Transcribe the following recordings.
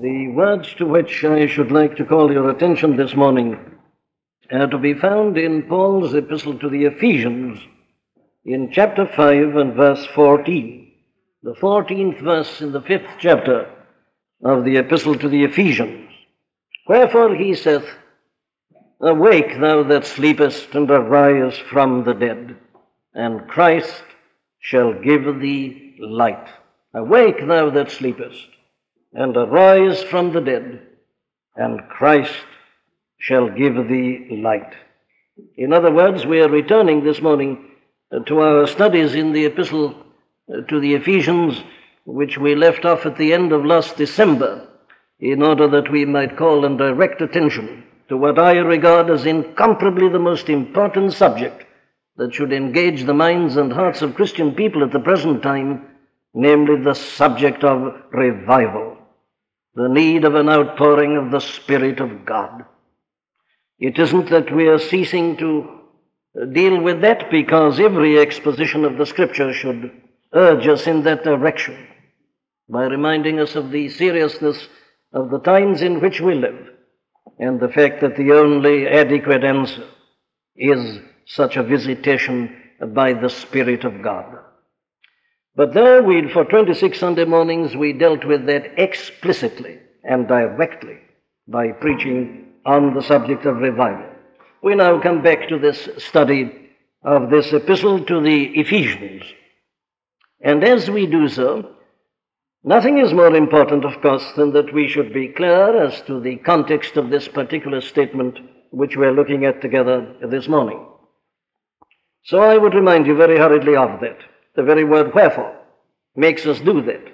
The words to which I should like to call your attention this morning are to be found in Paul's epistle to the Ephesians in chapter 5 and verse 14. The 14th verse in the fifth chapter of the epistle to the Ephesians. Wherefore he saith, Awake, thou that sleepest, and arise from the dead, and Christ shall give thee light. Awake, thou that sleepest, and arise from the dead, and Christ shall give thee light. In other words, we are returning this morning uh, to our studies in the epistle uh, to the Ephesians, which we left off at the end of last December, in order that we might call and direct attention to what I regard as incomparably the most important subject that should engage the minds and hearts of Christian people at the present time, namely the subject of revival, the need of an outpouring of the Spirit of God. It isn't that we are ceasing to deal with that because every exposition of the Scripture should urge us in that direction by reminding us of the seriousness of the times in which we live and the fact that the only adequate answer is such a visitation by the Spirit of God. But there we, for 26 Sunday mornings, we dealt with that explicitly and directly by preaching on the subject of revival. We now come back to this study of this epistle to the Ephesians. And as we do so, Nothing is more important, of course, than that we should be clear as to the context of this particular statement which we're looking at together this morning. So I would remind you very hurriedly of that. The very word wherefore makes us do that.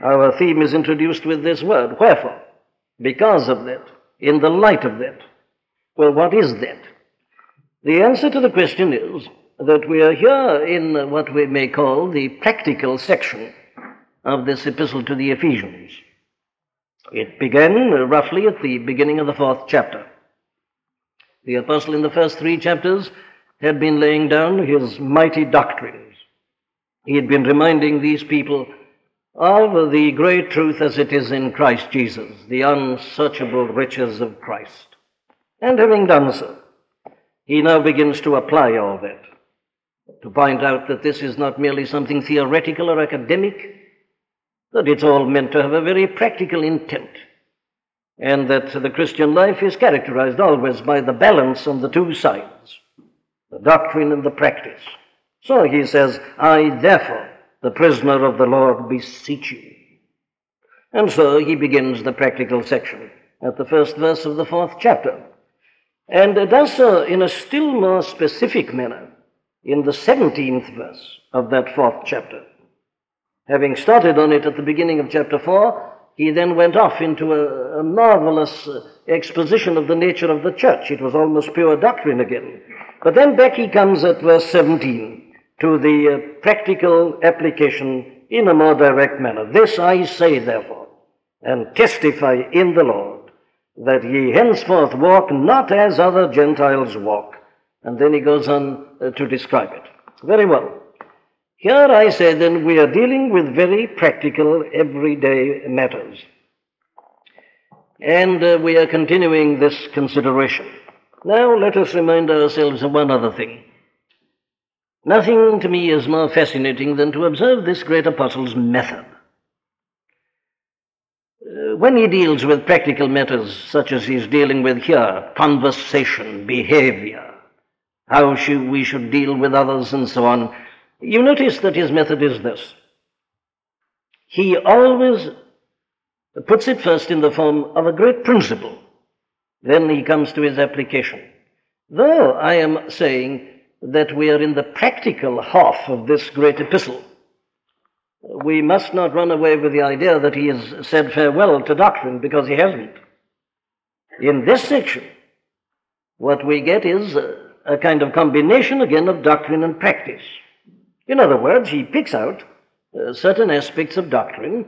Our theme is introduced with this word, wherefore, because of that, in the light of that. Well, what is that? The answer to the question is that we are here in what we may call the practical section of this epistle to the Ephesians. It began roughly at the beginning of the fourth chapter. The apostle in the first three chapters had been laying down his mighty doctrines. He had been reminding these people of the great truth as it is in Christ Jesus, the unsearchable riches of Christ. And having done so, he now begins to apply all that, to point out that this is not merely something theoretical or academic, that it's all meant to have a very practical intent, and that the Christian life is characterized always by the balance on the two sides, the doctrine and the practice. So he says, I therefore, the prisoner of the Lord, beseech you. And so he begins the practical section at the first verse of the fourth chapter, and does so in a still more specific manner in the 17th verse of that fourth chapter. Having started on it at the beginning of chapter 4, he then went off into a, a marvelous uh, exposition of the nature of the church. It was almost pure doctrine again. But then back he comes at verse 17 to the uh, practical application in a more direct manner. This I say, therefore, and testify in the Lord, that ye henceforth walk not as other Gentiles walk. And then he goes on uh, to describe it. Very well. Here I say then we are dealing with very practical, everyday matters. And uh, we are continuing this consideration. Now let us remind ourselves of one other thing. Nothing to me is more fascinating than to observe this great apostle's method. Uh, when he deals with practical matters such as he's dealing with here, conversation, behavior, how we should deal with others and so on, you notice that his method is this. He always puts it first in the form of a great principle. Then he comes to his application. Though I am saying that we are in the practical half of this great epistle, we must not run away with the idea that he has said farewell to doctrine because he hasn't. In this section, what we get is a, a kind of combination again of doctrine and practice. In other words, he picks out uh, certain aspects of doctrine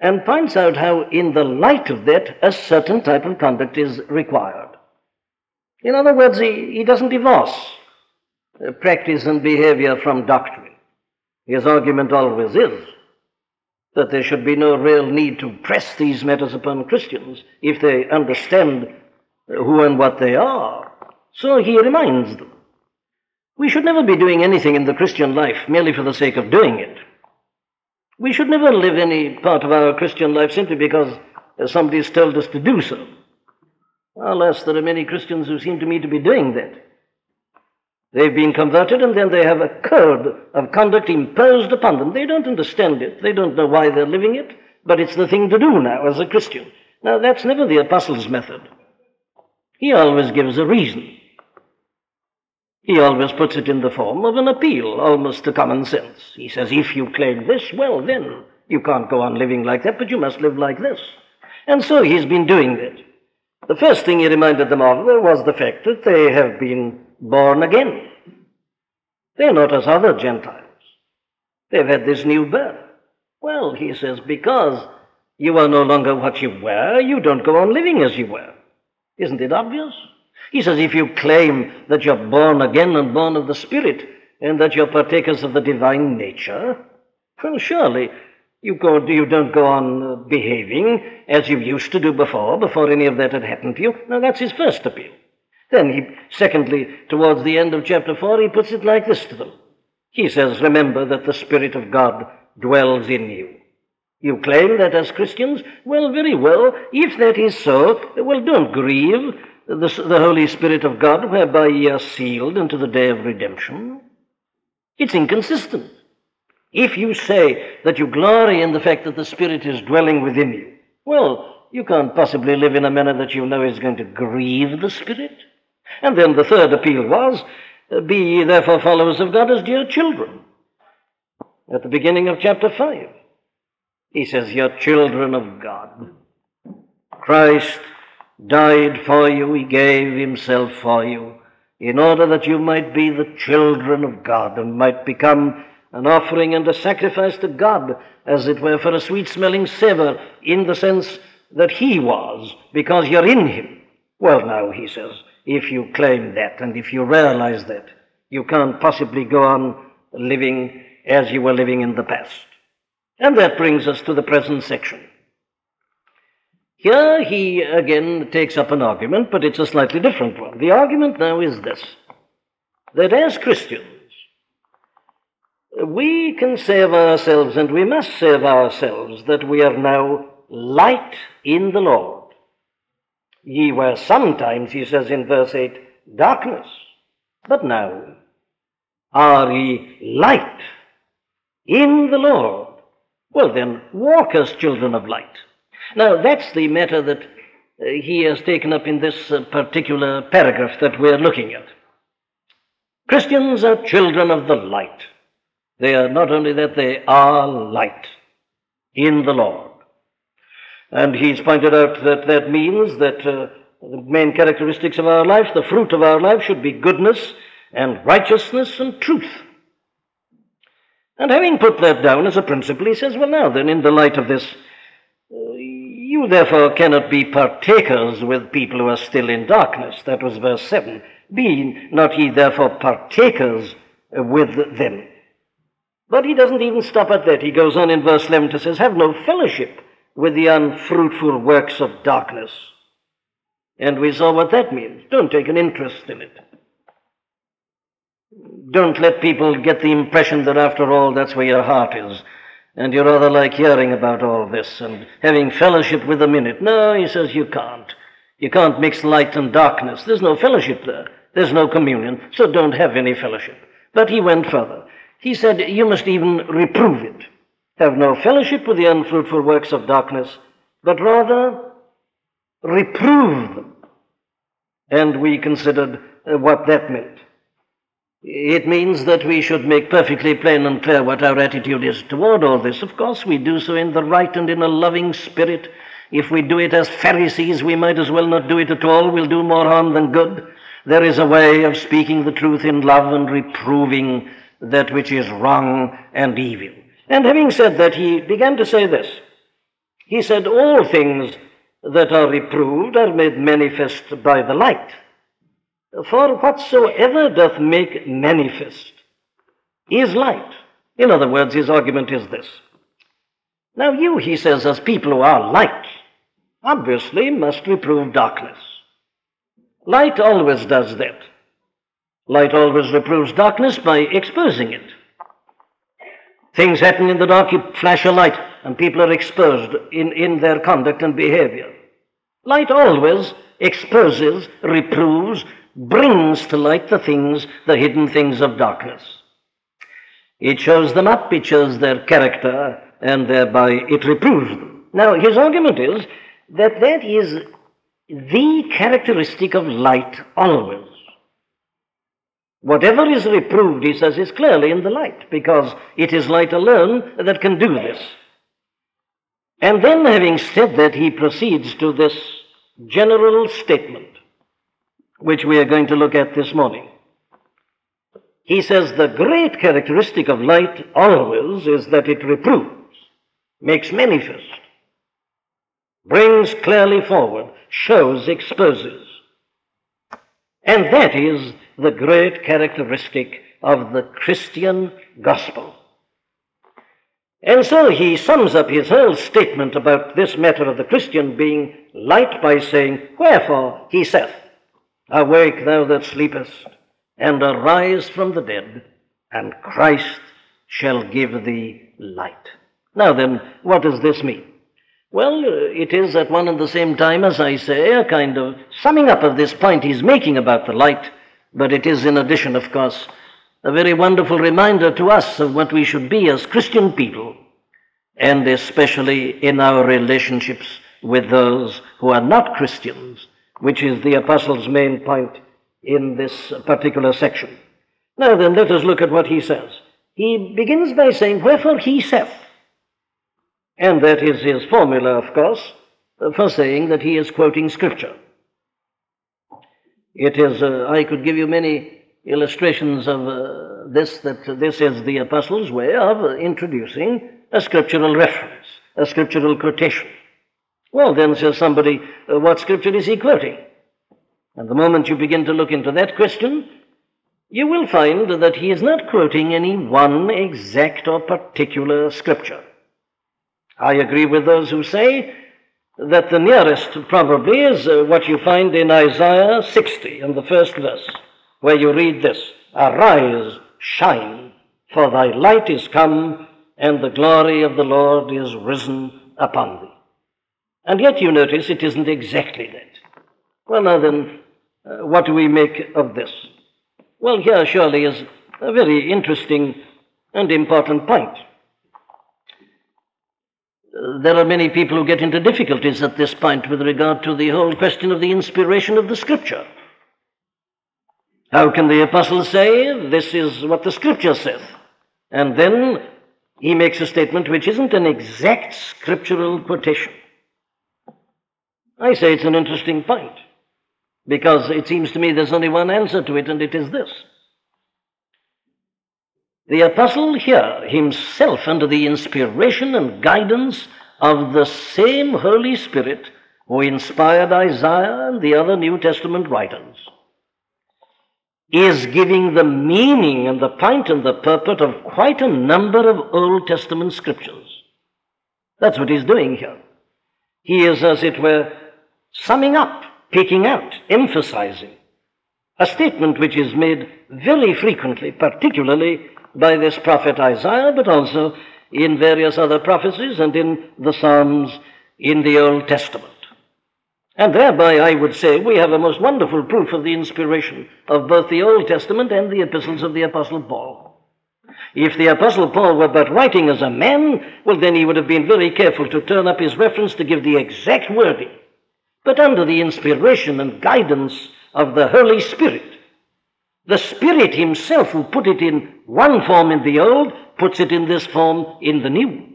and points out how, in the light of that, a certain type of conduct is required. In other words, he, he doesn't divorce Uh, practice and behavior from doctrine. His argument always is that there should be no real need to press these matters upon Christians if they understand uh, who and what they are. So he reminds them. We should never be doing anything in the Christian life merely for the sake of doing it. We should never live any part of our Christian life simply because uh, somebody's told us to do so. Alas, there are many Christians who seem to me to be doing that. They've been converted and then they have a code of conduct imposed upon them. They don't understand it. They don't know why they're living it, but it's the thing to do now as a Christian. Now, that's never the apostle's method. He always gives a reason. He always puts it in the form of an appeal, almost to common sense. He says, if you claim this, well, then you can't go on living like that, but you must live like this. And so he's been doing that. The first thing he reminded them of was the fact that they have been born again. They're not as other Gentiles. They've had this new birth. Well, he says, because you are no longer what you were, you don't go on living as you were. Isn't it obvious? He says, if you claim that you're born again and born of the Spirit, and that you're partakers of the divine nature, well, surely you, go, you don't go on uh, behaving as you used to do before, before any of that had happened to you. Now, that's his first appeal. Then he, secondly, towards the end of chapter 4, he puts it like this to them. He says, Remember that the Spirit of God dwells in you. You claim that as Christians? Well, very well. If that is so, well, don't grieve the, the Holy Spirit of God whereby ye are sealed unto the day of redemption. It's inconsistent. If you say that you glory in the fact that the Spirit is dwelling within you, well, you can't possibly live in a manner that you know is going to grieve the Spirit. And then the third appeal was, Be ye therefore followers of God as dear children. At the beginning of chapter 5, he says, You're children of God. Christ died for you, he gave himself for you, in order that you might be the children of God and might become an offering and a sacrifice to God, as it were, for a sweet smelling savor, in the sense that he was, because you're in him. Well, now, he says, if you claim that and if you realize that, you can't possibly go on living as you were living in the past. And that brings us to the present section. Here he again takes up an argument, but it's a slightly different one. The argument now is this that as Christians, we can say of ourselves, and we must say of ourselves, that we are now light in the Lord. Ye were sometimes, he says in verse 8, darkness, but now are ye light in the Lord. Well, then, walk as children of light. Now, that's the matter that uh, he has taken up in this uh, particular paragraph that we're looking at. Christians are children of the light. They are not only that, they are light in the Lord. And he's pointed out that that means that uh, the main characteristics of our life, the fruit of our life, should be goodness and righteousness and truth. And having put that down as a principle, he says, well, now then, in the light of this, uh, you therefore cannot be partakers with people who are still in darkness. That was verse 7. Be not ye therefore partakers with them. But he doesn't even stop at that. He goes on in verse 11 to says, Have no fellowship with the unfruitful works of darkness. And we saw what that means. Don't take an interest in it. Don't let people get the impression that after all that's where your heart is. And you rather like hearing about all this and having fellowship with them in it. No, he says you can't. You can't mix light and darkness. There's no fellowship there. There's no communion. So don't have any fellowship. But he went further. He said you must even reprove it have no fellowship with the unfruitful works of darkness, but rather reprove them. And we considered uh, what that meant. It means that we should make perfectly plain and clear what our attitude is toward all this. Of course, we do so in the right and in a loving spirit. If we do it as Pharisees, we might as well not do it at all. We'll do more harm than good. There is a way of speaking the truth in love and reproving that which is wrong and evil. And having said that, he began to say this. He said, All things that are reproved are made manifest by the light. For whatsoever doth make manifest is light. In other words, his argument is this Now, you, he says, as people who are light, obviously must reprove darkness. Light always does that. Light always reproves darkness by exposing it. Things happen in the dark, you flash a light, and people are exposed in, in their conduct and behavior. Light always exposes, reproves, brings to light the things, the hidden things of darkness. It shows them up, it shows their character, and thereby it reproves them. Now, his argument is that that is the characteristic of light always. Whatever is reproved, he says, is clearly in the light, because it is light alone that can do this. And then, having said that, he proceeds to this general statement, which we are going to look at this morning. He says the great characteristic of light always is that it reproves, makes manifest, brings clearly forward, shows, exposes. And that is the great characteristic of the Christian gospel. And so he sums up his whole statement about this matter of the Christian being light by saying, Wherefore he saith, Awake, thou that sleepest, and arise from the dead, and Christ shall give thee light. Now then, what does this mean? Well, it is at one and the same time, as I say, a kind of summing up of this point he's making about the light, but it is in addition, of course, a very wonderful reminder to us of what we should be as Christian people, and especially in our relationships with those who are not Christians, which is the Apostle's main point in this particular section. Now then, let us look at what he says. He begins by saying, Wherefore he saith. And that is his formula, of course, for saying that he is quoting Scripture. It is, uh, I could give you many illustrations of uh, this, that this is the apostle's way of introducing a scriptural reference, a scriptural quotation. Well, then, says somebody, uh, what scripture is he quoting? And the moment you begin to look into that question, you will find that he is not quoting any one exact or particular scripture. I agree with those who say that the nearest probably is uh, what you find in Isaiah 60 in the first verse where you read this Arise, shine, for thy light is come, and the glory of the Lord is risen upon thee. And yet you notice it isn't exactly that. Well, now then, uh, what do we make of this? Well, here surely is a very interesting and important point. There are many people who get into difficulties at this point with regard to the whole question of the inspiration of the Scripture. How can the apostle say, This is what the scripture says? And then he makes a statement which isn't an exact scriptural quotation. I say it's an interesting point because it seems to me there's only one answer to it, and it is this. The apostle here, himself under the inspiration and guidance of the same Holy Spirit who inspired Isaiah and the other New Testament writers, is giving the meaning and the point and the purport of quite a number of Old Testament scriptures. That's what he's doing here. He is, as it were, summing up, picking out, emphasizing a statement which is made very frequently, particularly by this prophet Isaiah, but also in various other prophecies and in the Psalms in the Old Testament. And thereby, I would say, we have a most wonderful proof of the inspiration of both the Old Testament and the epistles of the Apostle Paul. If the Apostle Paul were but writing as a man, well, then he would have been very careful to turn up his reference to give the exact wording. But under the inspiration and guidance of the Holy Spirit, the Spirit Himself, who put it in one form in the Old, puts it in this form in the New.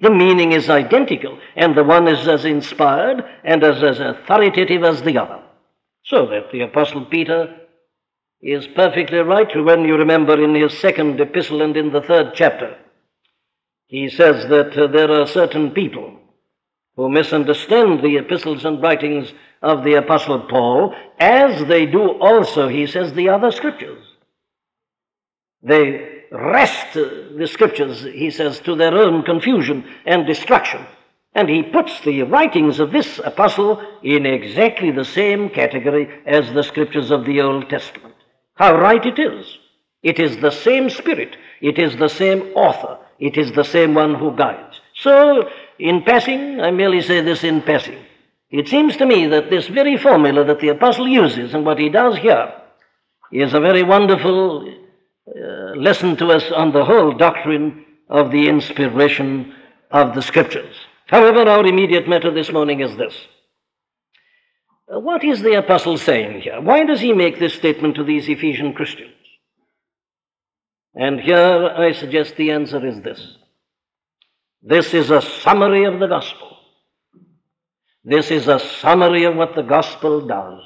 The meaning is identical, and the one is as inspired and as, as authoritative as the other. So that the Apostle Peter is perfectly right when you remember in his second epistle and in the third chapter, he says that uh, there are certain people who misunderstand the epistles and writings of the Apostle Paul, as they do also, he says, the other scriptures. They wrest the scriptures, he says, to their own confusion and destruction. And he puts the writings of this apostle in exactly the same category as the scriptures of the Old Testament. How right it is. It is the same Spirit, it is the same author, it is the same one who guides. So, in passing, I merely say this in passing. It seems to me that this very formula that the apostle uses and what he does here is a very wonderful uh, lesson to us on the whole doctrine of the inspiration of the scriptures. However, our immediate matter this morning is this. Uh, what is the apostle saying here? Why does he make this statement to these Ephesian Christians? And here I suggest the answer is this. This is a summary of the gospel. This is a summary of what the gospel does.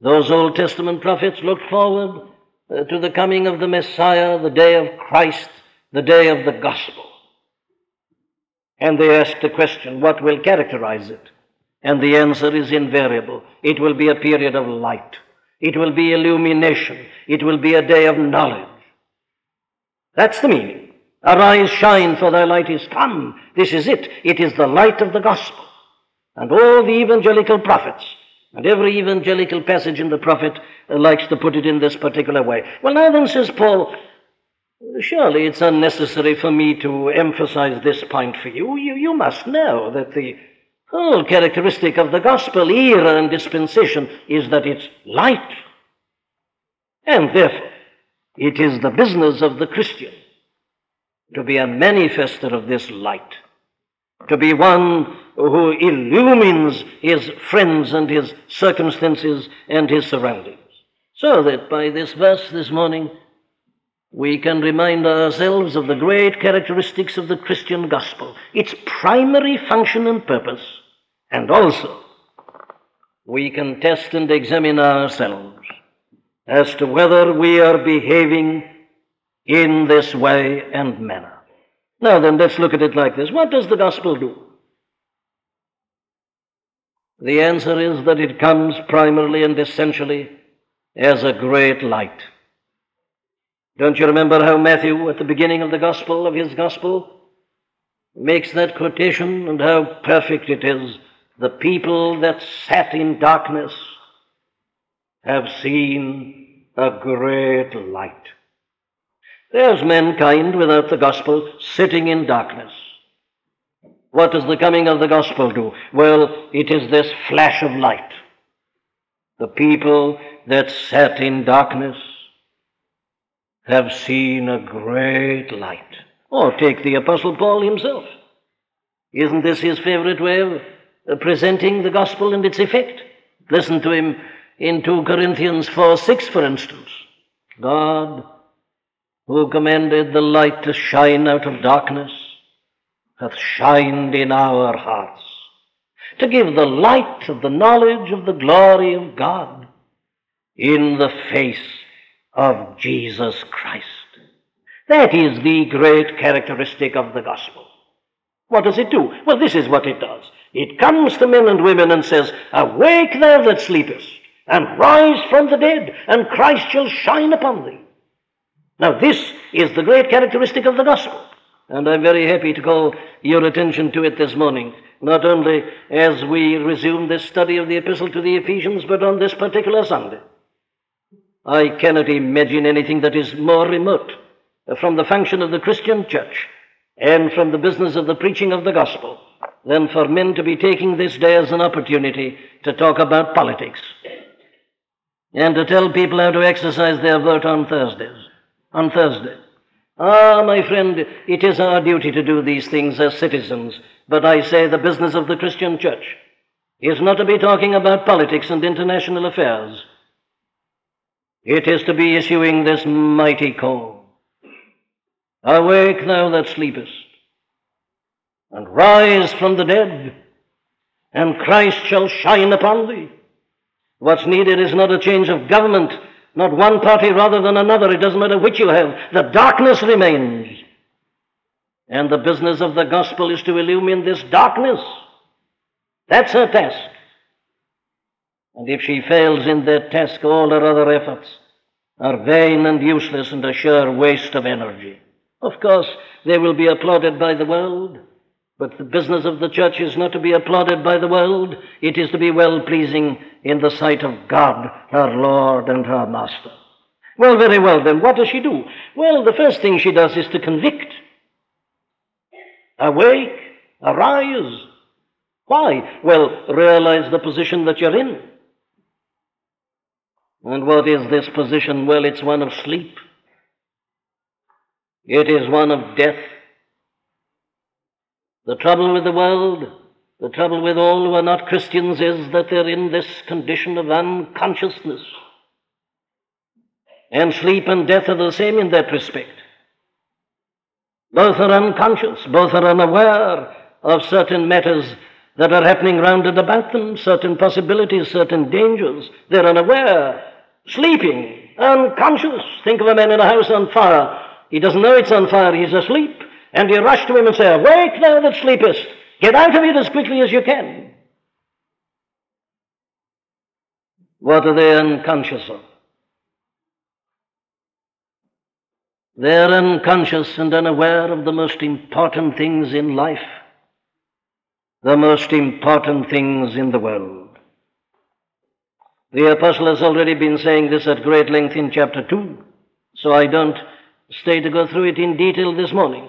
Those Old Testament prophets looked forward uh, to the coming of the Messiah, the day of Christ, the day of the gospel. And they asked the question, what will characterize it? And the answer is invariable. It will be a period of light. It will be illumination. It will be a day of knowledge. That's the meaning. Arise, shine, for thy light is come. This is it. It is the light of the gospel. And all the evangelical prophets and every evangelical passage in the prophet uh, likes to put it in this particular way. Well, now then, says Paul, surely it's unnecessary for me to emphasize this point for you. You, you must know that the whole characteristic of the gospel era and dispensation is that it's light. And therefore, it is the business of the Christian to be a manifester of this light to be one who illumines his friends and his circumstances and his surroundings. So that by this verse this morning, we can remind ourselves of the great characteristics of the Christian gospel, its primary function and purpose, and also we can test and examine ourselves as to whether we are behaving in this way and manner. Now then, let's look at it like this. What does the gospel do? The answer is that it comes primarily and essentially as a great light. Don't you remember how Matthew, at the beginning of the gospel, of his gospel, makes that quotation and how perfect it is? The people that sat in darkness have seen a great light. There's mankind without the gospel sitting in darkness. What does the coming of the gospel do? Well, it is this flash of light. The people that sat in darkness have seen a great light. Or take the Apostle Paul himself. Isn't this his favorite way of uh, presenting the gospel and its effect? Listen to him in 2 Corinthians 4 6, for instance. God who commanded the light to shine out of darkness, hath shined in our hearts, to give the light of the knowledge of the glory of God in the face of Jesus Christ. That is the great characteristic of the gospel. What does it do? Well, this is what it does. It comes to men and women and says, Awake thou that sleepest, and rise from the dead, and Christ shall shine upon thee. Now, this is the great characteristic of the gospel. And I'm very happy to call your attention to it this morning, not only as we resume this study of the epistle to the Ephesians, but on this particular Sunday. I cannot imagine anything that is more remote from the function of the Christian church and from the business of the preaching of the gospel than for men to be taking this day as an opportunity to talk about politics and to tell people how to exercise their vote on Thursdays on Thursday. Ah, my friend, it is our duty to do these things as citizens, but I say the business of the Christian church is not to be talking about politics and international affairs. It is to be issuing this mighty call. Awake, thou that sleepest, and rise from the dead, and Christ shall shine upon thee. What's needed is not a change of government not one party rather than another. It doesn't matter which you have. The darkness remains. And the business of the gospel is to illumine this darkness. That's her task. And if she fails in that task, all her other efforts are vain and useless and a sheer waste of energy. Of course, they will be applauded by the world, but the business of the church is not to be applauded by the world, it is to be well pleasing in the sight of God, her Lord and her Master. Well, very well, then, what does she do? Well, the first thing she does is to convict. Awake, arise. Why? Well, realize the position that you're in. And what is this position? Well, it's one of sleep. It is one of death. The trouble with the world, the trouble with all who are not Christians is that they're in this condition of unconsciousness. And sleep and death are the same in that respect. Both are unconscious, both are unaware of certain matters that are happening round and about them, certain possibilities, certain dangers. They're unaware, sleeping, unconscious. Think of a man in a house on fire. He doesn't know it's on fire, he's asleep. And you rush to him and say, Awake thou that sleepest, get out of it as quickly as you can. What are they unconscious of? They're unconscious and unaware of the most important things in life, the most important things in the world. The apostle has already been saying this at great length in chapter 2, so I don't stay to go through it in detail this morning.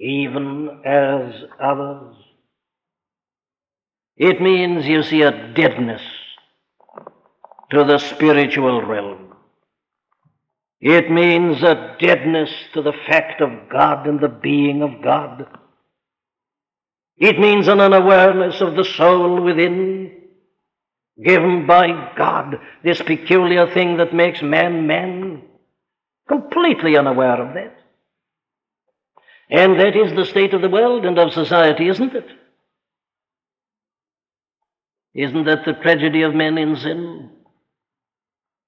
even as others. It means, you see, a deadness to the spiritual realm. It means a deadness to the fact of God and the being of God. It means an unawareness of the soul within, given by God, this peculiar thing that makes man man. Completely unaware of that. And that is the state of the world and of society, isn't it? Isn't that the tragedy of men in sin?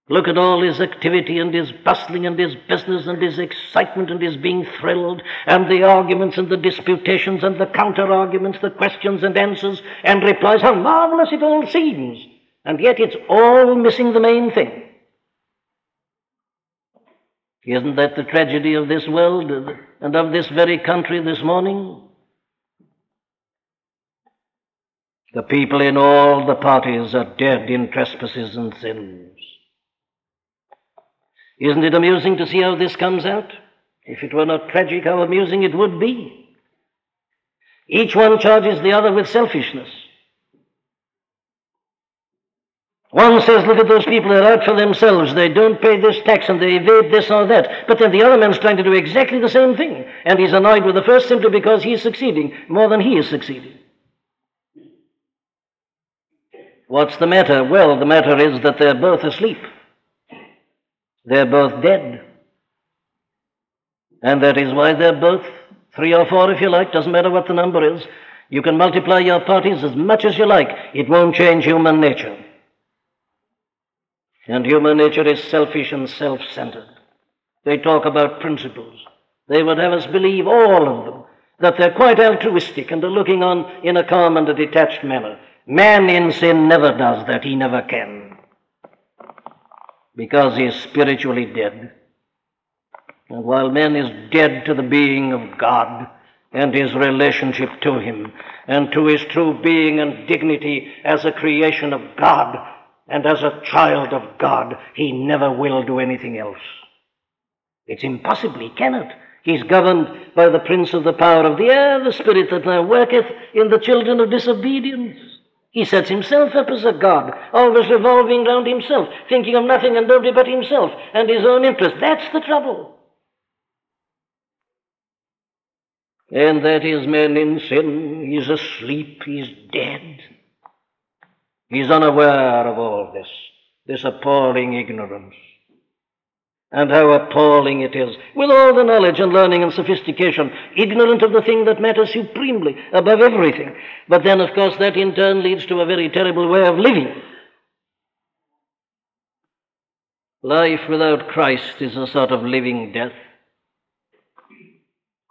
Look at all his activity and his bustling and his business and his excitement and his being thrilled and the arguments and the disputations and the counter arguments, the questions and answers and replies. How marvelous it all seems! And yet it's all missing the main thing. Isn't that the tragedy of this world and of this very country this morning? The people in all the parties are dead in trespasses and sins. Isn't it amusing to see how this comes out? If it were not tragic, how amusing it would be. Each one charges the other with selfishness. One says, look at those people, they're out for themselves. They don't pay this tax and they evade this or that. But then the other man's trying to do exactly the same thing. And he's annoyed with the first simply because he's succeeding more than he is succeeding. What's the matter? Well, the matter is that they're both asleep. They're both dead. And that is why they're both three or four, if you like, doesn't matter what the number is. You can multiply your parties as much as you like, it won't change human nature. And human nature is selfish and self centered. They talk about principles. They would have us believe, all of them, that they're quite altruistic and are looking on in a calm and a detached manner. Man in sin never does that, he never can because he is spiritually dead. And while man is dead to the being of God and his relationship to him and to his true being and dignity as a creation of God and as a child of God, he never will do anything else. It's impossible, he cannot. He's governed by the prince of the power of the air, the spirit that now worketh in the children of disobedience. He sets himself up as a god, always revolving round himself, thinking of nothing and nobody but himself and his own interest. That's the trouble. And that is man in sin. He's asleep, he's dead. He's unaware of all this, this appalling ignorance. And how appalling it is, with all the knowledge and learning and sophistication, ignorant of the thing that matters supremely above everything. But then, of course, that in turn leads to a very terrible way of living. Life without Christ is a sort of living death.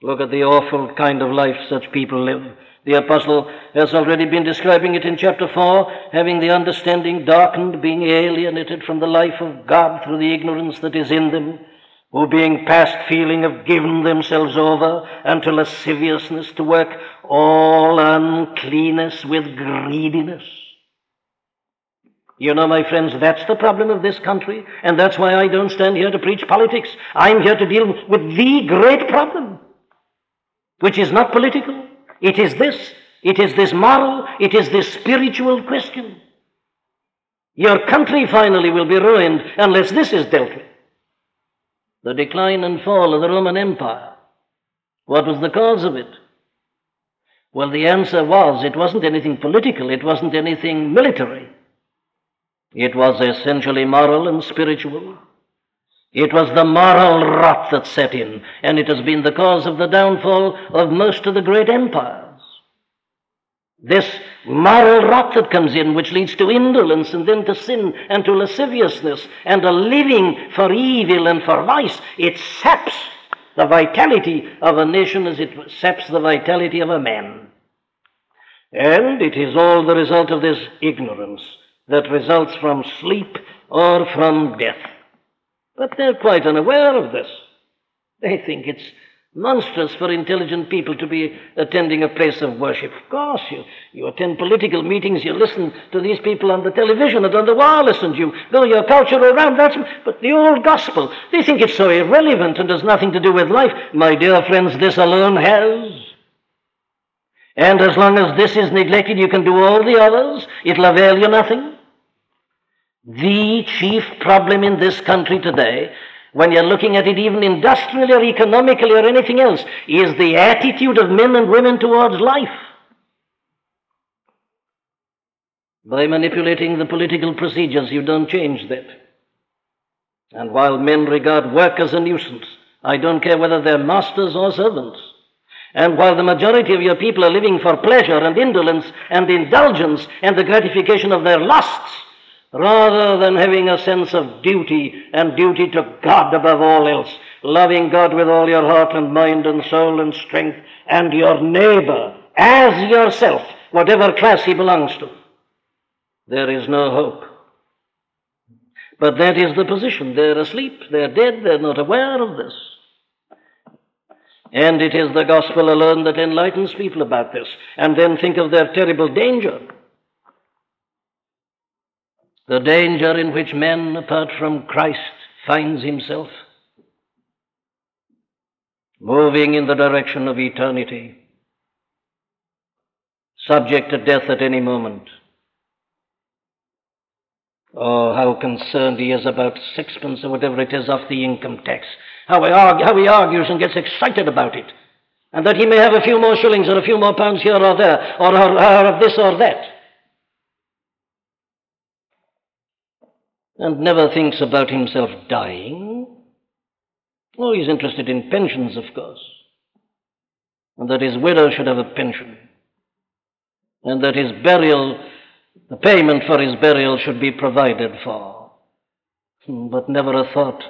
Look at the awful kind of life such people live. The apostle has already been describing it in chapter 4, having the understanding darkened, being alienated from the life of God through the ignorance that is in them, who being past feeling have given themselves over unto lasciviousness to work all uncleanness with greediness. You know, my friends, that's the problem of this country, and that's why I don't stand here to preach politics. I'm here to deal with the great problem, which is not political. It is this. It is this moral, it is this spiritual question. Your country finally will be ruined unless this is dealt with. The decline and fall of the Roman Empire. What was the cause of it? Well, the answer was it wasn't anything political, it wasn't anything military. It was essentially moral and spiritual. It was the moral rot that set in, and it has been the cause of the downfall of most of the great empires. This moral rot that comes in, which leads to indolence and then to sin and to lasciviousness and a living for evil and for vice, it saps the vitality of a nation as it saps the vitality of a man. And it is all the result of this ignorance that results from sleep or from death. But they're quite unaware of this. They think it's monstrous for intelligent people to be attending a place of worship. Of course, you, you attend political meetings, you listen to these people on the television and on the wireless, and you go your culture around. That's, but the old gospel, they think it's so irrelevant and has nothing to do with life. My dear friends, this alone has. And as long as this is neglected, you can do all the others. It'll avail you nothing. The chief problem in this country today, when you're looking at it even industrially or economically or anything else, is the attitude of men and women towards life. By manipulating the political procedures, you don't change that. And while men regard work as a nuisance, I don't care whether they're masters or servants. And while the majority of your people are living for pleasure and indolence and indulgence and the gratification of their lusts, rather than having a sense of duty and duty to God above all else, loving God with all your heart and mind and soul and strength, and your neighbor as yourself, whatever class he belongs to. There is no hope. But that is the position. They're asleep, they're dead, they're not aware of this. And it is the gospel alone that enlightens people about this, and then think of their terrible danger. The danger in which man, apart from Christ, finds himself, moving in the direction of eternity, subject to death at any moment. Oh, how concerned he is about sixpence or whatever it is off the income tax. How he, argue, how he argues and gets excited about it. And that he may have a few more shillings or a few more pounds here or there, or, or, or of this or that. And never thinks about himself dying. Oh, he's interested in pensions, of course. And that his widow should have a pension. And that his burial the payment for his burial should be provided for. Hmm, but never a thought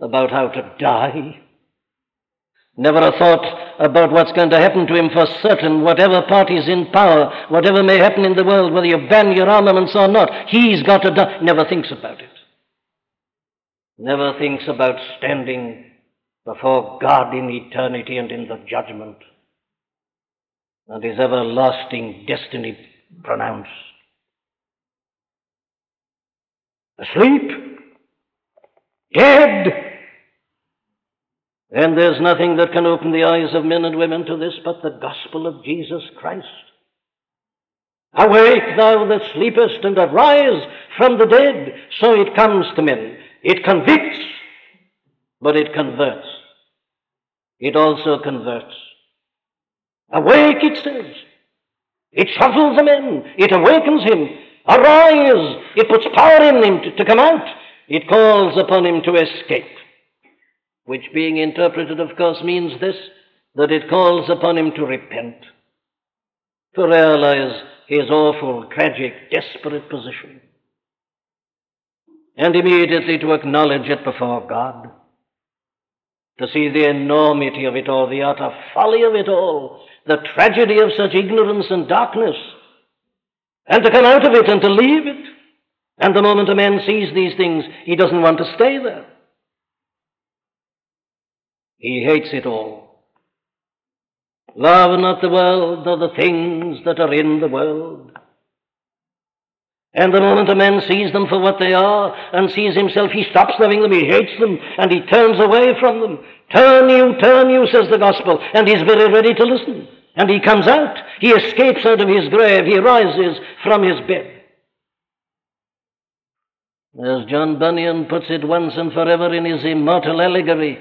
about how to die. Never a thought about what's going to happen to him for certain, whatever party's in power, whatever may happen in the world, whether you ban your armaments or not, he's got to die. Never thinks about it. Never thinks about standing before God in eternity and in the judgment and his everlasting destiny pronounced. Asleep? Dead? And there's nothing that can open the eyes of men and women to this but the gospel of Jesus Christ. Awake, thou that sleepest, and arise from the dead. So it comes to men. It convicts, but it converts. It also converts. Awake, it says. It shuffles him in. It awakens him. Arise. It puts power in him to, to come out. it calls upon him to escape, which being interpreted, of course, means this that it calls upon him to repent, to realize his awful, tragic, desperate position, and immediately to acknowledge it before God, to see the enormity of it all, the utter folly of it all, the tragedy of such ignorance and darkness, and to come out of it and to leave it. And the moment a man sees these things, he doesn't want to stay there. He hates it all. Love not the world nor the things that are in the world. And the moment a man sees them for what they are and sees himself, he stops loving them, he hates them, and he turns away from them. Turn you, turn you, says the gospel, and he's very ready to listen. And he comes out, he escapes out of his grave, he rises from his bed. As John Bunyan puts it once and forever in his immortal allegory,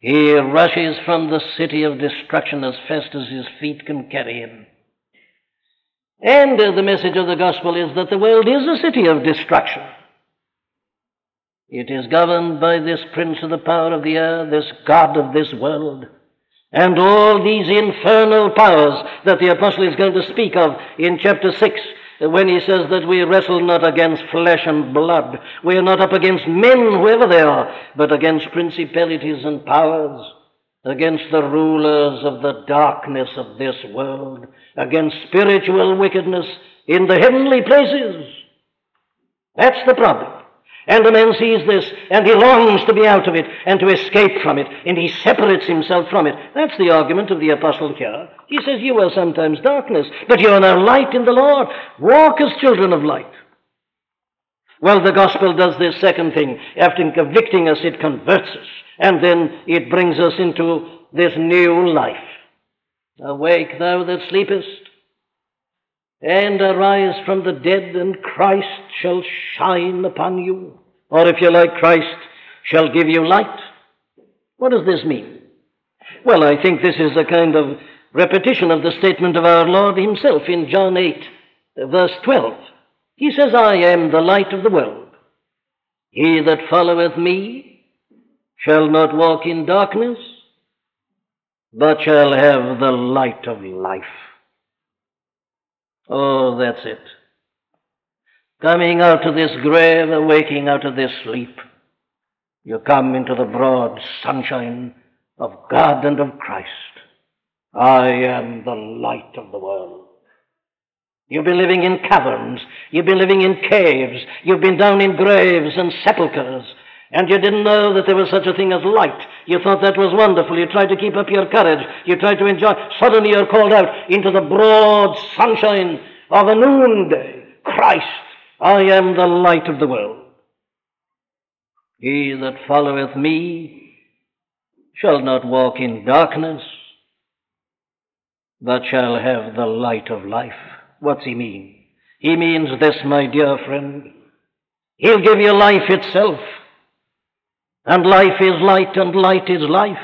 he rushes from the city of destruction as fast as his feet can carry him. And uh, the message of the gospel is that the world is a city of destruction. It is governed by this prince of the power of the air, this God of this world, and all these infernal powers that the apostle is going to speak of in chapter 6 when he says that we wrestle not against flesh and blood. We are not up against men, whoever they are, but against principalities and powers, against the rulers of the darkness of this world, against spiritual wickedness in the heavenly places. That's the problem. And the man sees this, and he longs to be out of it and to escape from it, and he separates himself from it. That's the argument of the apostle here. He says, You are sometimes darkness, but you are now light in the Lord. Walk as children of light. Well, the gospel does this second thing. After convicting us, it converts us, and then it brings us into this new life. Awake, thou that sleepest, and arise from the dead, and Christ shall shine upon you. Or if you like, Christ shall give you light. What does this mean? Well, I think this is a kind of repetition of the statement of our Lord Himself in John 8, verse 12. He says, I am the light of the world. He that followeth me shall not walk in darkness, but shall have the light of life. Oh, that's it. Coming out of this grave, awaking out of this sleep, you come into the broad sunshine of God and of Christ. I am the light of the world. You've been living in caverns. You've been living in caves. You've been down in graves and sepulchres. And you didn't know that there was such a thing as light. You thought that was wonderful. You tried to keep up your courage. You tried to enjoy. Suddenly you're called out into the broad sunshine of a noonday. Christ, I am the light of the world. He that followeth me shall not walk in darkness, but shall have the light of life. What's he mean? He means this, my dear friend. He'll give you life itself. And life is light, and light is life.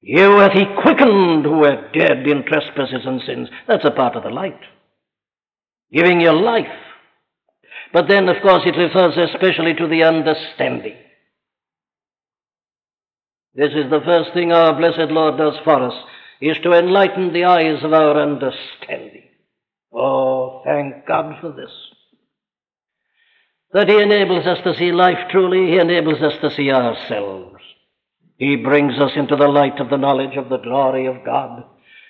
You hath he quickened who were dead in trespasses and sins. That's a part of the light. Giving you life. But then, of course, it refers especially to the understanding. This is the first thing our blessed Lord does for us, is to enlighten the eyes of our understanding. Oh, thank God for this that He enables us to see life truly, He enables us to see ourselves. He brings us into the light of the knowledge of the glory of God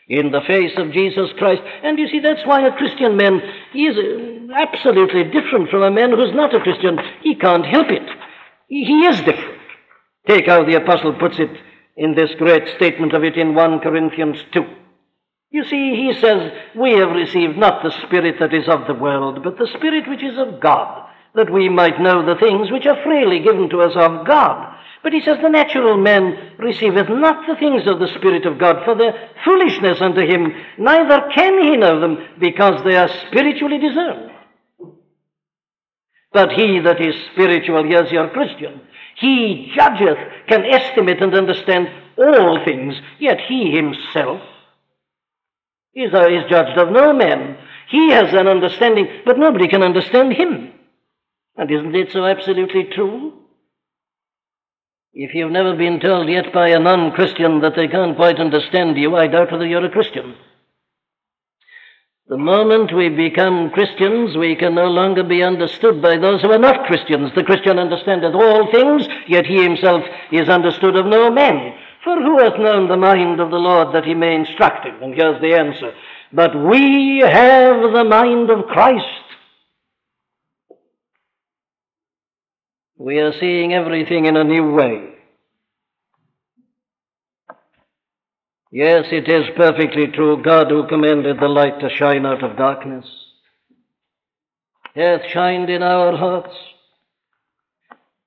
in the face of Jesus Christ. And you see, that's why a Christian man is uh, absolutely different from a man who's not a Christian. He can't help it. He is different. Take how the apostle puts it in this great statement of it in 1 Corinthians 2. You see, he says, We have received not the Spirit that is of the world, but the Spirit which is of God that we might know the things which are freely given to us of God. But he says, The natural man receiveth not the things of the Spirit of God, for they're foolishness unto him, neither can he know them, because they are spiritually discerned. But he that is spiritual, here's your Christian, he judgeth, can estimate and understand all things, yet he himself is, is judged of no man. He has an understanding, but nobody can understand him. And isn't it so absolutely true? If you've never been told yet by a non Christian that they can't quite understand you, I doubt whether you're a Christian. The moment we become Christians, we can no longer be understood by those who are not Christians. The Christian understandeth all things, yet he himself is understood of no man. For who hath known the mind of the Lord that he may instruct him? And here's the answer. But we have the mind of Christ. We are seeing everything in a new way. Yes, it is perfectly true. God who commanded the light to shine out of darkness hath shined in our hearts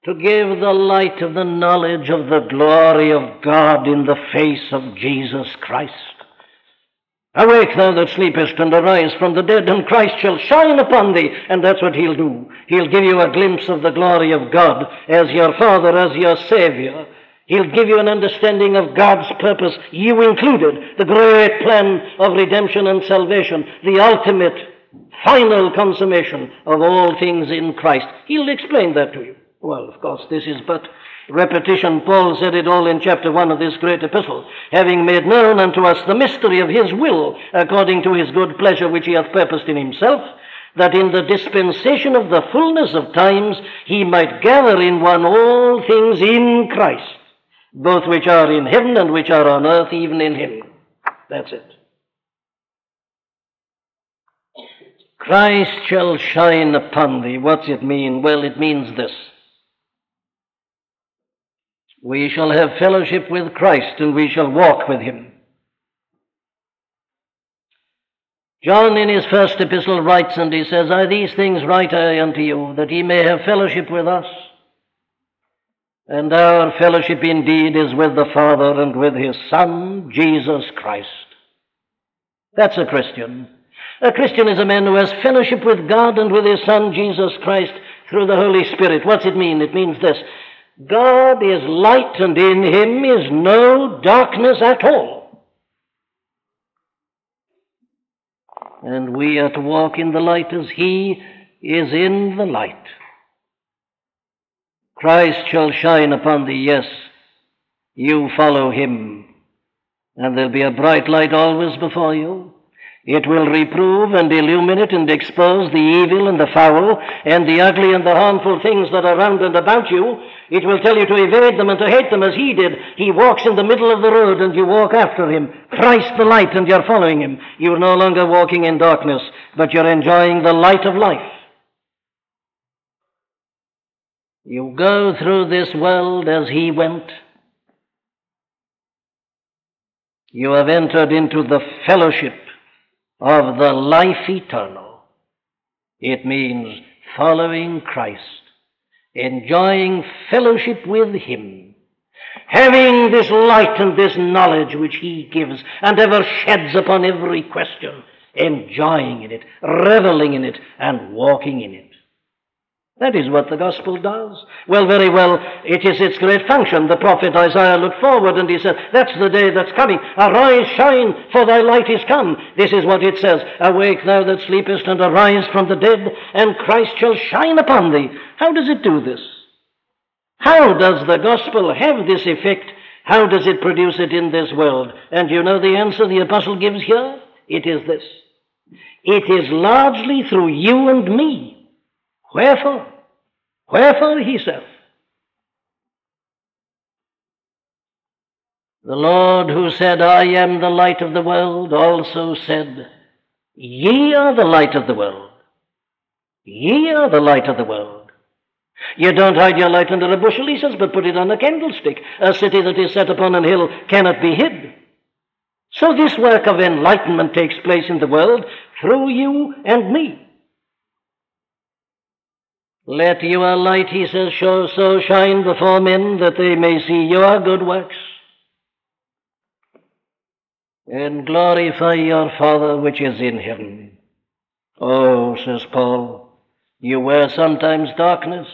to give the light of the knowledge of the glory of God in the face of Jesus Christ. Awake, thou that sleepest, and arise from the dead, and Christ shall shine upon thee. And that's what he'll do. He'll give you a glimpse of the glory of God as your Father, as your Savior. He'll give you an understanding of God's purpose, you included, the great plan of redemption and salvation, the ultimate, final consummation of all things in Christ. He'll explain that to you. Well, of course, this is but repetition. Paul said it all in chapter 1 of this great epistle. Having made known unto us the mystery of his will, according to his good pleasure which he hath purposed in himself, that in the dispensation of the fullness of times he might gather in one all things in Christ both which are in heaven and which are on earth, even in him. That's it. Christ shall shine upon thee. What's it mean? Well, it means this. We shall have fellowship with Christ and we shall walk with him. John in his first epistle writes and he says, I these things write I unto you, that ye may have fellowship with us. And our fellowship indeed is with the Father and with His Son, Jesus Christ. That's a Christian. A Christian is a man who has fellowship with God and with His Son, Jesus Christ, through the Holy Spirit. What's it mean? It means this God is light, and in Him is no darkness at all. And we are to walk in the light as He is in the light. Christ shall shine upon thee, yes, you follow him, and there'll be a bright light always before you. It will reprove and illuminate and expose the evil and the foul and the ugly and the harmful things that are round and about you. It will tell you to evade them and to hate them as he did. He walks in the middle of the road and you walk after him. Christ the light and you're following him. You're no longer walking in darkness, but you're enjoying the light of life. You go through this world as he went. You have entered into the fellowship of the life eternal. It means following Christ, enjoying fellowship with him, having this light and this knowledge which he gives and ever sheds upon every question, enjoying in it, reveling in it, and walking in it. That is what the gospel does. Well, very well, it is its great function. The prophet Isaiah looked forward and he said, That's the day that's coming. Arise, shine, for thy light is come. This is what it says Awake, thou that sleepest, and arise from the dead, and Christ shall shine upon thee. How does it do this? How does the gospel have this effect? How does it produce it in this world? And you know the answer the apostle gives here? It is this it is largely through you and me. Wherefore? Wherefore, he saith, The Lord who said, I am the light of the world, also said, Ye are the light of the world. Ye are the light of the world. You don't hide your light under a bushel, he says, but put it on a candlestick. A city that is set upon an hill cannot be hid. So this work of enlightenment takes place in the world through you and me. Let your light, he says, show so shine before men that they may see your good works and glorify your Father which is in heaven. Oh, says Paul, you were sometimes darkness,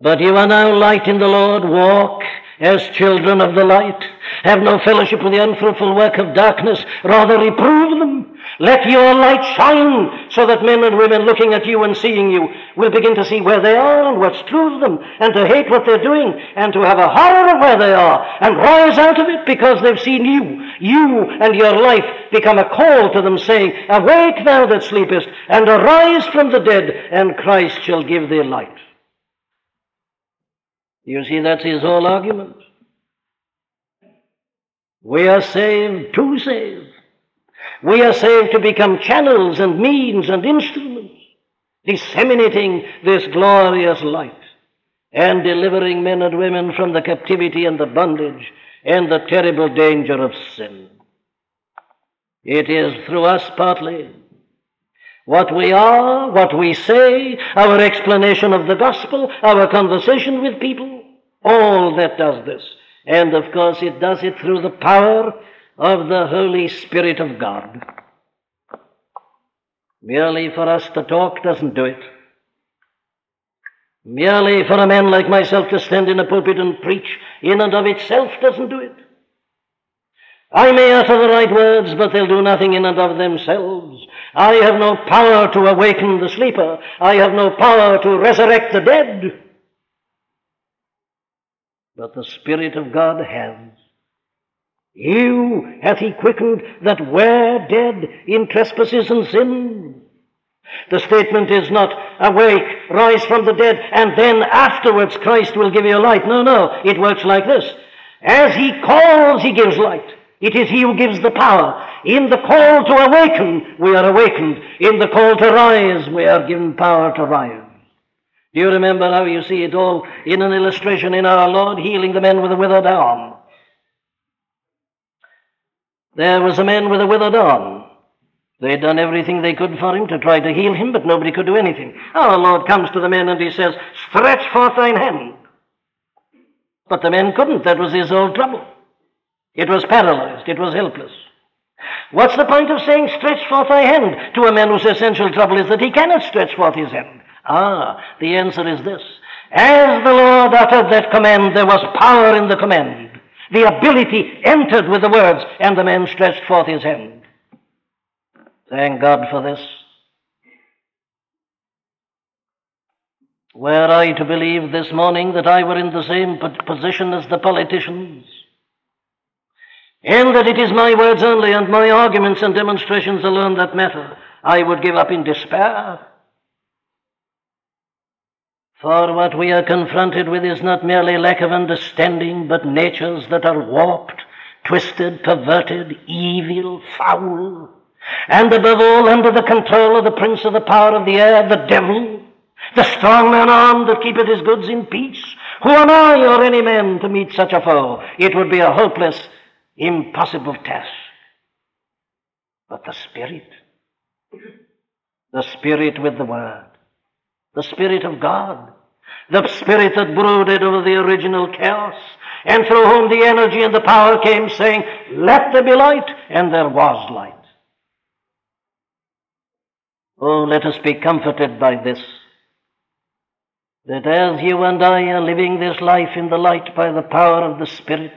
but you are now light in the Lord. Walk as children of the light. Have no fellowship with the unfruitful work of darkness, rather reprove them. Let your light shine so that men and women looking at you and seeing you will begin to see where they are and what's true of them and to hate what they're doing and to have a horror of where they are and rise out of it because they've seen you. You and your life become a call to them saying, Awake thou that sleepest and arise from the dead and Christ shall give thee light. You see, that's his whole argument. We are saved to save. We are saved to become channels and means and instruments, disseminating this glorious light and delivering men and women from the captivity and the bondage and the terrible danger of sin. It is through us partly. What we are, what we say, our explanation of the gospel, our conversation with people, all that does this. And of course, it does it through the power of the Holy Spirit of God. Merely for us to talk doesn't do it. Merely for a man like myself to stand in a pulpit and preach in and of itself doesn't do it. I may utter the right words, but they'll do nothing in and of themselves. I have no power to awaken the sleeper. I have no power to resurrect the dead but the Spirit of God has. You hath he quickened that were dead in trespasses and sins. The statement is not awake, rise from the dead, and then afterwards Christ will give you light. No, no, it works like this. As he calls, he gives light. It is he who gives the power. In the call to awaken, we are awakened. In the call to rise, we are given power to rise. Do you remember how you see it all in an illustration in our Lord healing the man with a withered arm? There was a man with a withered arm. They'd done everything they could for him to try to heal him, but nobody could do anything. Our Lord comes to the man and he says, Stretch forth thine hand. But the man couldn't. That was his old trouble. It was paralyzed. It was helpless. What's the point of saying, Stretch forth thy hand to a man whose essential trouble is that he cannot stretch forth his hand? Ah, the answer is this. As the Lord uttered that command, there was power in the command. The ability entered with the words, and the man stretched forth his hand. Thank God for this. Were I to believe this morning that I were in the same position as the politicians, and that it is my words only and my arguments and demonstrations alone that matter, I would give up in despair. For what we are confronted with is not merely lack of understanding, but natures that are warped, twisted, perverted, evil, foul, and above all under the control of the prince of the power of the air, the devil, the strong man armed that keepeth his goods in peace. Who am I or any man to meet such a foe? It would be a hopeless, impossible task. But the Spirit, the Spirit with the Word, the Spirit of God, the Spirit that brooded over the original chaos, and through whom the energy and the power came, saying, Let there be light, and there was light. Oh, let us be comforted by this. That as you and I are living this life in the light by the power of the Spirit,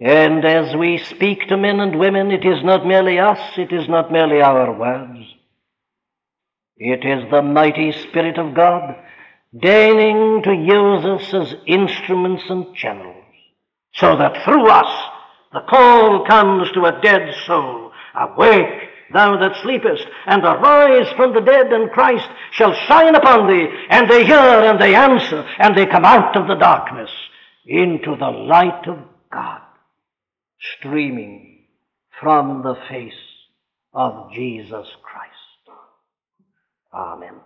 and as we speak to men and women, it is not merely us, it is not merely our words. It is the mighty Spirit of God deigning to use us as instruments and channels, so that through us the call comes to a dead soul. Awake, thou that sleepest, and arise from the dead, and Christ shall shine upon thee. And they hear and they answer, and they come out of the darkness into the light of God, streaming from the face of Jesus Christ. Amen.